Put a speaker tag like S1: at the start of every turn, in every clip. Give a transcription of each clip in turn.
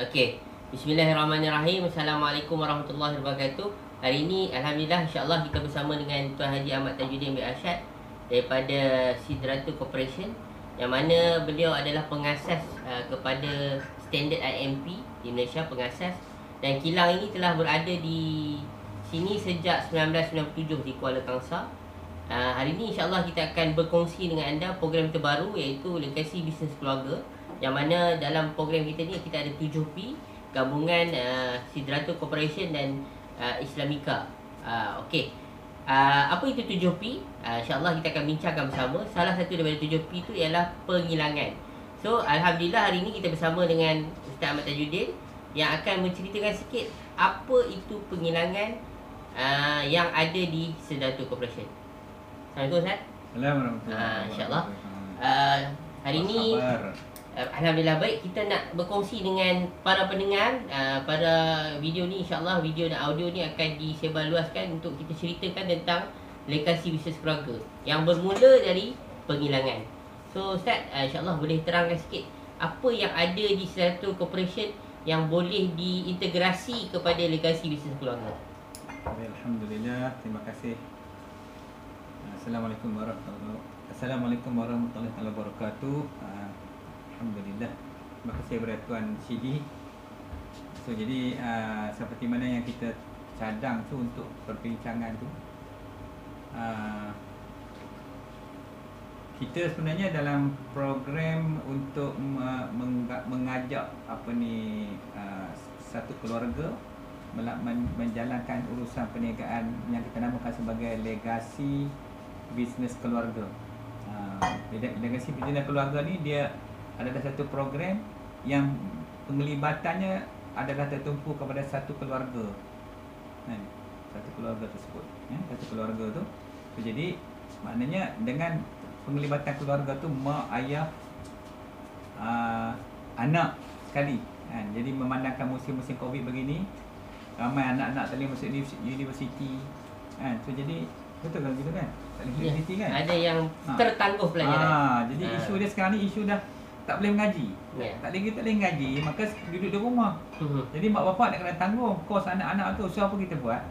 S1: Okey. Bismillahirrahmanirrahim. Assalamualaikum warahmatullahi wabarakatuh. Hari ini alhamdulillah insya-Allah kita bersama dengan Tuan Haji Ahmad Tajuddin bin Arsyad daripada Sidratu Corporation yang mana beliau adalah pengasas uh, kepada standard IMP di Malaysia pengasas dan kilang ini telah berada di sini sejak 1997 di Kuala Kangsar. Uh, hari ini insya-Allah kita akan berkongsi dengan anda program terbaru iaitu Legacy Business Keluarga yang mana dalam program kita ni kita ada 7P gabungan uh, Sidratu Corporation dan uh, Islamika. Uh, Okey. Uh, apa itu 7P? Uh, InsyaAllah kita akan bincangkan bersama. Salah satu daripada 7P itu ialah penghilangan. So, Alhamdulillah hari ini kita bersama dengan Ustaz Ahmad Tajuddin yang akan menceritakan sikit apa itu penghilangan uh, yang ada di Sidratu Corporation. Assalamualaikum Ustaz.
S2: Assalamualaikum.
S1: Uh, InsyaAllah. Uh, hari ini Uh, Alhamdulillah baik kita nak berkongsi dengan para pendengar uh, pada video ni insyaallah video dan audio ni akan disebarluaskan untuk kita ceritakan tentang legasi bisnes keluarga yang bermula dari penghilangan. So Ustaz uh, insyaallah boleh terangkan sikit apa yang ada di satu corporation yang boleh diintegrasi kepada legasi bisnes keluarga.
S2: Alhamdulillah, terima kasih. Assalamualaikum warahmatullahi wabarakatuh. Assalamualaikum warahmatullahi wabarakatuh. Alhamdulillah. Terima kasih kepada Tuan. So jadi uh, seperti mana yang kita cadang tu untuk perbincangan tu. Uh, kita sebenarnya dalam program untuk mengajak apa ni uh, satu keluarga menjalankan urusan perniagaan yang kita namakan sebagai legasi bisnes keluarga. Uh, legasi bisnes keluarga ni dia adalah satu program yang penglibatannya adalah tertumpu kepada satu keluarga. Kan? Satu keluarga tersebut. Ya? Satu keluarga tu. So, jadi maknanya dengan penglibatan keluarga tu mak ayah uh, anak sekali. Kan? Jadi memandangkan musim-musim Covid begini ramai anak-anak tak boleh masuk universiti. Kan? So jadi betul kan gitu kan?
S1: Tak boleh universiti kan? Ada yang ha. tertangguh pelajaran.
S2: Ha, jadi ha. isu dia sekarang ni isu dah tak boleh mengaji. Yeah. Tak boleh kita boleh mengaji, maka duduk di rumah. Uh-huh. Jadi mak bapak nak kena tanggung kos anak-anak tu. So apa kita buat?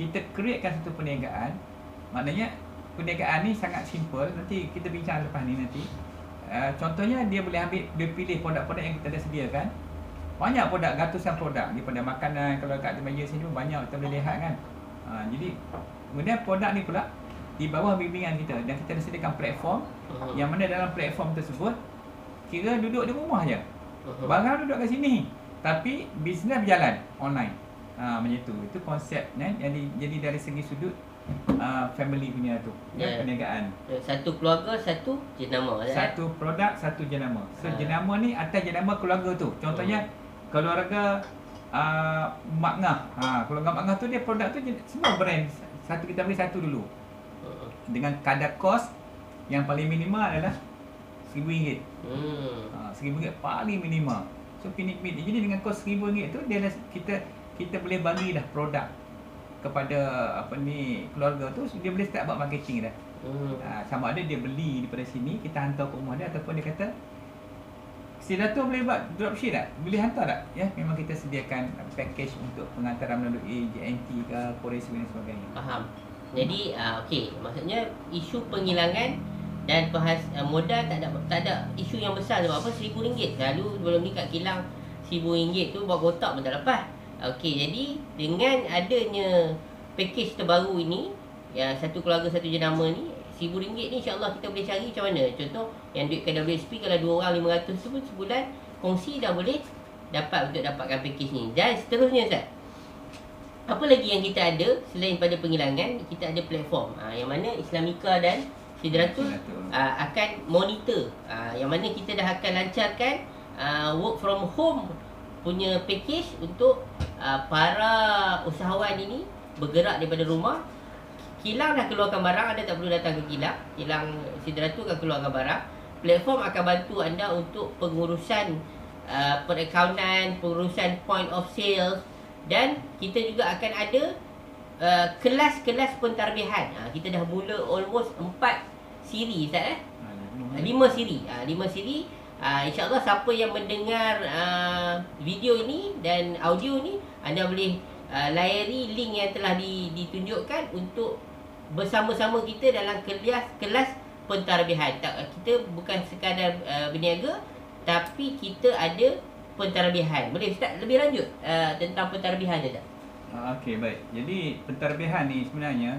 S2: Kita createkan satu perniagaan. Maknanya perniagaan ni sangat simple. Nanti kita bincang lepas ni nanti. Uh, contohnya dia boleh ambil dia pilih produk-produk yang kita dah sediakan. Banyak produk, ratusan produk daripada makanan kalau kat meja sini pun banyak kita boleh lihat kan. Uh, jadi kemudian produk ni pula di bawah bimbingan kita dan kita dah sediakan platform uh-huh. yang mana dalam platform tersebut kira duduk di rumah je. Uh-huh. Barang duduk kat sini. Tapi bisnes berjalan online. Ha, macam tu. Itu konsep kan yang di, jadi dari segi sudut uh, family punya tu. Yeah. Ya, perniagaan.
S1: Ya, satu keluarga, satu jenama.
S2: Ya? Satu produk, satu jenama. So ha. jenama ni atas jenama keluarga tu. Contohnya uh-huh. keluarga uh, Mak Ngah. Ha, keluarga Mak Ngah tu dia produk tu semua brand. Satu kita beli satu dulu. Uh-huh. Dengan kadar kos yang paling minimal adalah RM1,000. Hmm. Ha, RM1,000 paling minima. So pinit-pinit. Jadi dengan kos RM1,000 tu dia kita kita boleh bagi dah produk kepada apa ni keluarga tu dia boleh start buat marketing dah. Hmm. Ha, sama ada dia beli daripada sini kita hantar ke rumah dia ataupun dia kata Sila tu boleh buat dropship tak? Boleh hantar tak? Ya, memang kita sediakan package untuk pengantaran melalui JNT ke Korea dan sebagainya.
S1: Faham. Jadi, uh, okey, maksudnya isu penghilangan dan perhas, uh, modal tak ada tak ada isu yang besar sebab apa? Seribu ringgit. Lalu sebelum ni kat kilang seribu ringgit tu buat kotak pun tak lepas. Okey, jadi dengan adanya package terbaru ini yang satu keluarga satu jenama ni seribu ringgit ni insyaAllah kita boleh cari macam mana? Contoh yang duit KWSP kalau dua orang lima ratus tu pun sebulan kongsi dah boleh dapat untuk dapatkan package ni. Dan seterusnya Ustaz. Apa lagi yang kita ada selain pada penghilangan? Kita ada platform. Ha, yang mana Islamika dan Sidratul uh, akan monitor. Uh, yang mana kita dah akan lancarkan uh, work from home punya package untuk uh, para usahawan ini bergerak daripada rumah. Kilang dah keluarkan barang anda tak perlu datang ke kilang. Kilang Sidratul akan keluarkan barang. Platform akan bantu anda untuk pengurusan uh, perakaunan pengurusan point of sales. Dan kita juga akan ada uh, kelas-kelas pentarbihan. Uh, kita dah mula almost 4 siri Ustaz eh? Ha, lima siri. Ha, lima siri. uh, InsyaAllah siapa yang mendengar uh, video ini dan audio ni Anda boleh uh, layari link yang telah di, ditunjukkan Untuk bersama-sama kita dalam kelas kelas pentarbihan Kita bukan sekadar uh, berniaga Tapi kita ada pentarbihan Boleh Ustaz lebih lanjut uh, tentang pentarbihan je tak?
S2: Okey baik. Jadi pentarbihan ni sebenarnya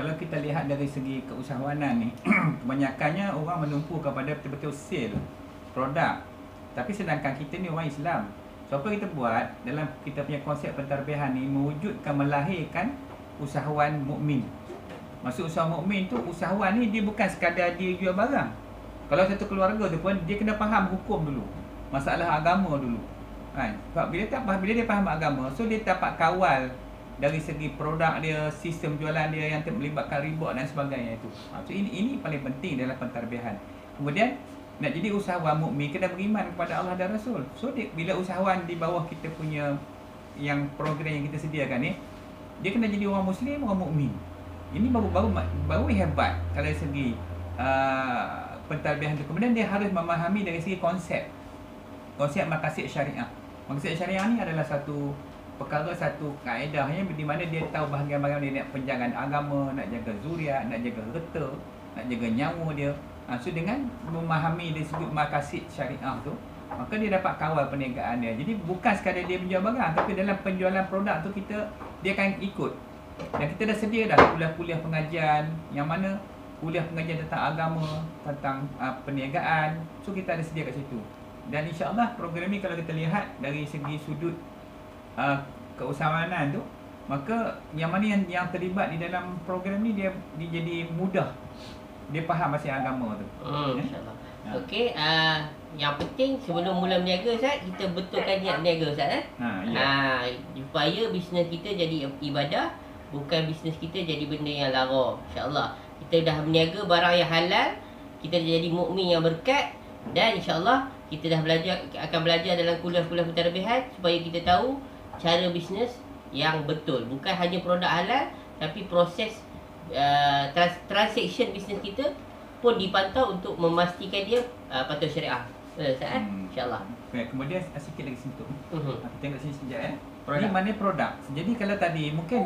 S2: kalau kita lihat dari segi keusahawanan ni kebanyakannya orang menumpu kepada betul-betul sale produk. Tapi sedangkan kita ni orang Islam. So apa kita buat dalam kita punya konsep pentarbihan ni mewujudkan melahirkan usahawan mukmin. Maksud usahawan mukmin tu usahawan ni dia bukan sekadar dia jual barang. Kalau satu keluarga tu pun dia kena faham hukum dulu. Masalah agama dulu. Kan? Sebab bila tak bila dia faham agama, so dia dapat kawal dari segi produk dia, sistem jualan dia yang melibatkan riba dan sebagainya itu. Ha, so ini ini paling penting dalam pentarbihan. Kemudian nak jadi usahawan mukmin kena beriman kepada Allah dan Rasul. So dia, bila usahawan di bawah kita punya yang program yang kita sediakan ni, dia kena jadi orang muslim, orang mukmin. Ini baru baru baru hebat kalau segi uh, pentarbihan itu. Kemudian dia harus memahami dari segi konsep konsep makasid syariah. Maksud syariah ni adalah satu perkara satu kaedah yang di mana dia tahu bahagian-bahagian dia nak penjagaan agama, nak jaga zuriat, nak jaga harta, nak jaga nyawa dia. Ha, so dengan memahami dia sebut makasid syariah tu, maka dia dapat kawal perniagaan dia. Jadi bukan sekadar dia menjual barang, tapi dalam penjualan produk tu kita dia akan ikut. Dan kita dah sedia dah kuliah-kuliah pengajian yang mana kuliah pengajian tentang agama, tentang uh, perniagaan. So kita ada sedia kat situ. Dan insyaAllah program ni kalau kita lihat dari segi sudut uh, keusahawanan tu Maka yang mana yang, yang terlibat di dalam program ni dia, dia jadi mudah Dia faham masih agama tu
S1: hmm, ya? InsyaAllah ha. Okey, uh, yang penting sebelum mula berniaga Ustaz Kita betulkan niat berniaga Ustaz eh? ha, ya. ha, Supaya bisnes kita jadi ibadah Bukan bisnes kita jadi benda yang lara InsyaAllah Kita dah berniaga barang yang halal Kita jadi mukmin yang berkat Dan insyaAllah kita dah belajar akan belajar dalam kuliah-kuliah penterbihan supaya kita tahu cara bisnes yang betul bukan hanya produk halal tapi proses uh, trans- transaction bisnes kita pun dipantau untuk memastikan dia uh, patuh syariah betul tak eh? hmm. insyaallah
S2: okay, kemudian sikit lagi sentuh uh-huh. kita tengok sini sekejap eh produk. ini mana produk jadi kalau tadi mungkin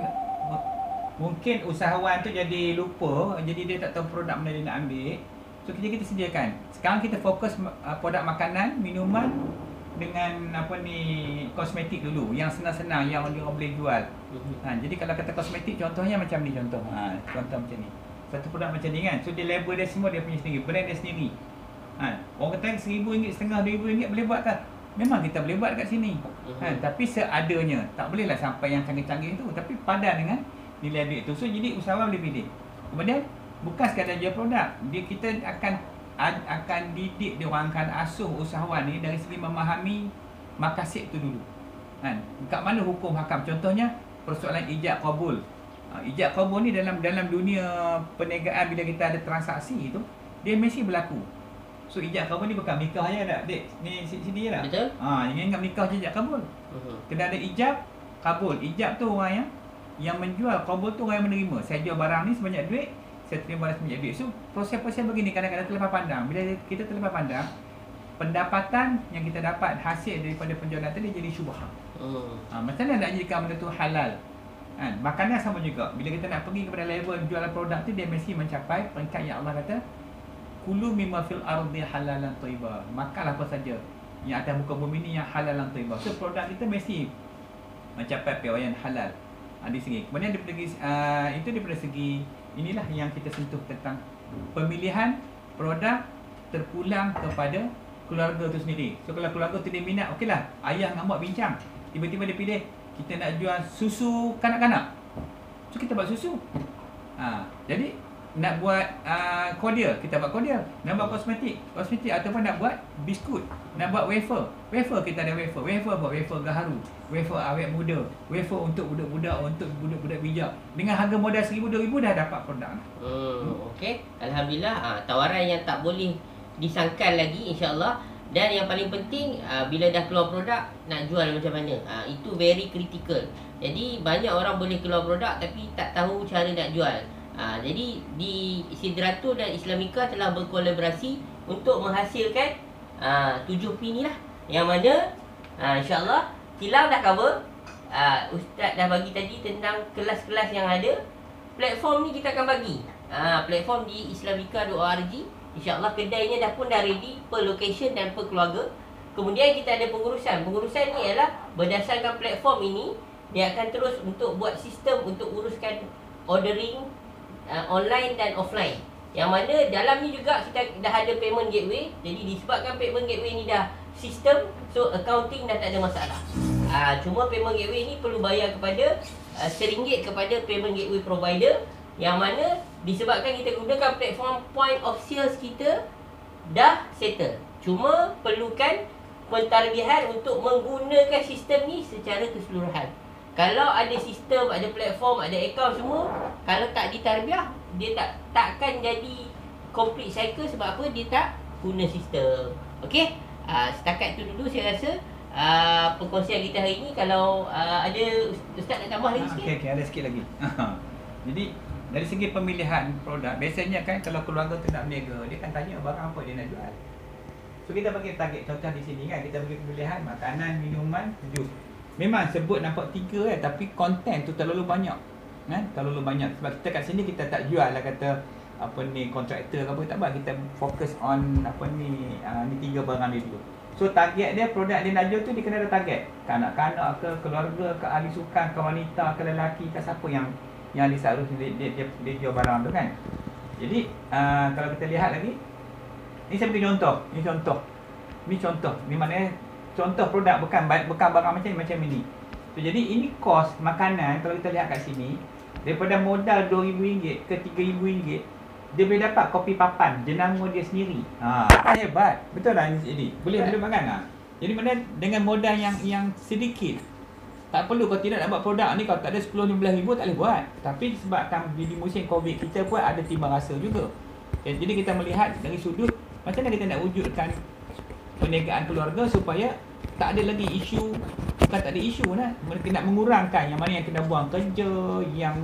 S2: mungkin usahawan tu jadi lupa jadi dia tak tahu produk mana dia nak ambil So kita kita sediakan. Sekarang kita fokus uh, produk makanan, minuman dengan apa ni kosmetik dulu yang senang-senang yang dia orang boleh jual. Mhm. Ha, jadi kalau kata kosmetik contohnya macam ni contoh. Ha, contoh macam ni. Satu produk macam ni kan. So dia label dia semua dia punya sendiri, brand dia sendiri. Ha, orang kata RM1,000 setengah RM2,000 boleh buat tak? Memang kita boleh buat kat sini. Ha, tapi seadanya. Tak bolehlah sampai yang canggih-canggih tu. Tapi padan dengan nilai duit tu. So jadi usahawan boleh pilih. Kemudian bukan sekadar jual produk dia kita akan akan didik dia orang akan asuh usahawan ni dari segi memahami makasid tu dulu. Kan? Kat mana hukum hakam? Contohnya persoalan ijab kabul. Ha, ijab kabul ni dalam dalam dunia perniagaan bila kita ada transaksi tu dia mesti berlaku. So ijab kabul ni bukan nikah aja tak? Dek ni sini je lah
S1: betul.
S2: Ha jangan ingat nikah je ijab kabul. Uh-huh. kena ada ijab kabul. Ijab tu orang yang yang menjual kabul tu orang yang menerima. Saya jual barang ni sebanyak duit saya terima balas minyak duit. So, proses-proses begini kadang-kadang terlepas pandang. Bila kita terlepas pandang, pendapatan yang kita dapat hasil daripada penjualan tadi jadi syubah. Hmm. Ha, macam mana nak jadikan benda tu halal? Kan? Makanan sama juga. Bila kita nak pergi kepada level jualan produk tu, dia mesti mencapai peringkat yang Allah kata, Kulu mimma fil ardi halalan toiba. Makanlah apa saja yang atas muka bumi ni yang halalan toiba. So, produk kita mesti mencapai piawaian halal. Ha, di sini. Kemudian daripada segi, uh, itu daripada segi inilah yang kita sentuh tentang pemilihan produk terpulang kepada keluarga tu sendiri. So kalau keluarga tu dia minat, okeylah, ayah dengan mak bincang. Tiba-tiba dia pilih kita nak jual susu kanak-kanak. So kita buat susu. Ha, jadi nak buat uh, cordial, kita buat cordial. Nak buat kosmetik, kosmetik ataupun nak buat biskut, nak buat wafer. Wafer kita ada wafer. Wafer buat wafer gaharu. Wafer awet muda. Wafer untuk budak-budak, untuk budak-budak bijak. Dengan harga modal RM1,000, dah dapat produk.
S1: Hmm, okey. Alhamdulillah, ha, tawaran yang tak boleh disangkal lagi insya-Allah. Dan yang paling penting uh, bila dah keluar produk nak jual macam mana. Uh, itu very critical. Jadi banyak orang boleh keluar produk tapi tak tahu cara nak jual. Ha, jadi di Sidratul dan Islamika telah berkolaborasi untuk menghasilkan uh, 7P ni lah. Yang mana uh, InsyaAllah Kilang dah cover uh, Ustaz dah bagi tadi tentang kelas-kelas yang ada. Platform ni kita akan bagi. Uh, Platform di islamika.org InsyaAllah kedainya dah pun dah ready Per location dan per keluarga. Kemudian kita ada pengurusan. Pengurusan ni ialah Berdasarkan platform ini Dia akan terus untuk buat sistem Untuk uruskan ordering uh, Online dan offline. Yang mana dalam ni juga Kita dah ada payment gateway Jadi disebabkan payment gateway ni dah Sistem So accounting dah tak ada masalah. Uh, Cuma payment gateway ni perlu bayar kepada uh, Seringgit kepada payment gateway provider Yang mana Disebabkan kita gunakan platform point of sales kita Dah settle. Cuma perlukan pentarbihan untuk menggunakan sistem ni secara keseluruhan. Kalau ada sistem, ada platform, ada akaun semua, kalau tak ditarbiah, dia tak takkan jadi complete cycle sebab apa? Dia tak guna sistem. Okey? Uh, setakat tu dulu saya rasa uh, perkongsian kita hari ni kalau uh, ada ustaz nak tambah lagi sikit.
S2: Okey, okay, ada sikit lagi. jadi dari segi pemilihan produk, biasanya kan kalau keluarga tu nak berniaga, dia kan tanya barang apa dia nak jual. So kita bagi target contoh di sini kan kita bagi pilihan makanan, minuman, jus. Memang sebut nampak tiga kan tapi konten tu terlalu banyak. Kan? Terlalu banyak sebab kita kat sini kita tak jual lah kata apa ni kontraktor ke apa tak apa kita fokus on apa ni uh, ni tiga barang ni dulu. So target dia produk dia nak jual tu dia kena ada target. Kanak-kanak ke keluarga ke ahli sukan ke wanita ke lelaki ke siapa yang yang diseharuskan dia, dia, dia, dia jual barang tu kan. Jadi uh, kalau kita lihat lagi ini saya beri contoh. Ini contoh. Ini contoh. Ini maknanya contoh produk bukan bukan barang macam ni macam ini. So, jadi ini kos makanan kalau kita lihat kat sini daripada modal RM2,000 ke RM3,000 dia boleh dapat kopi papan jenama dia sendiri. Ha, hebat. Betul lah ini. Boleh boleh makan ah. Jadi mana dengan modal yang yang sedikit tak perlu kau tidak nak buat produk ni kalau tak ada 10 15 ribu tak boleh buat. Tapi sebabkan di musim Covid kita pun ada timbang rasa juga. Jadi kita melihat dari sudut macam mana kita nak wujudkan perniagaan keluarga supaya tak ada lagi isu bukan tak ada isu lah. Mereka nak mengurangkan yang mana yang kena buang kerja yang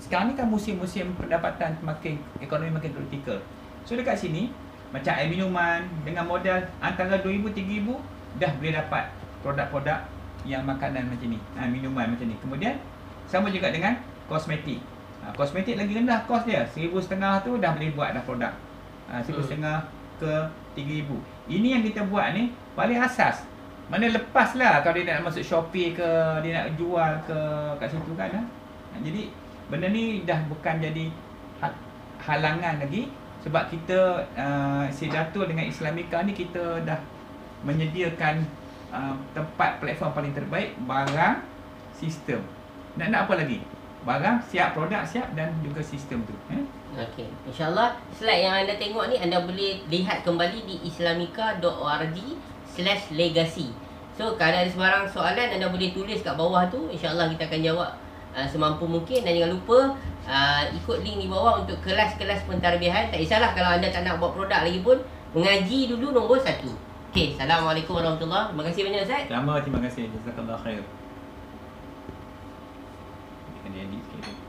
S2: sekarang ni kan musim-musim pendapatan makin ekonomi makin kritikal. So dekat sini macam air minuman dengan modal antara 2000 3000 dah boleh dapat produk-produk yang makanan macam ni. Ha, minuman macam ni. Kemudian sama juga dengan kosmetik. Ha, kosmetik lagi rendah kos dia. 1500 tu dah boleh buat dah produk. Ha, 1500 hmm. ke 3000 ini yang kita buat ni paling asas mana lepas lah kalau dia nak masuk Shopee ke dia nak jual ke kat situ kan ha? jadi benda ni dah bukan jadi ha-, halangan lagi sebab kita uh, Sedatul dengan Islamika ni kita dah menyediakan uh, tempat platform paling terbaik barang sistem nak nak apa lagi barang siap produk siap dan juga sistem tu eh?
S1: Okey, insyaAllah slide yang anda tengok ni anda boleh lihat kembali di islamika.org slash legacy. So, kalau ada sebarang soalan anda boleh tulis kat bawah tu. InsyaAllah kita akan jawab uh, semampu mungkin. Dan jangan lupa uh, ikut link di bawah untuk kelas-kelas pentarbihan. Tak kisahlah kalau anda tak nak buat produk lagi pun. Mengaji dulu nombor satu. Okey, Assalamualaikum warahmatullahi Terima kasih banyak Ustaz.
S2: Sama, terima kasih. Jazakallah khair. Kita edit sikit.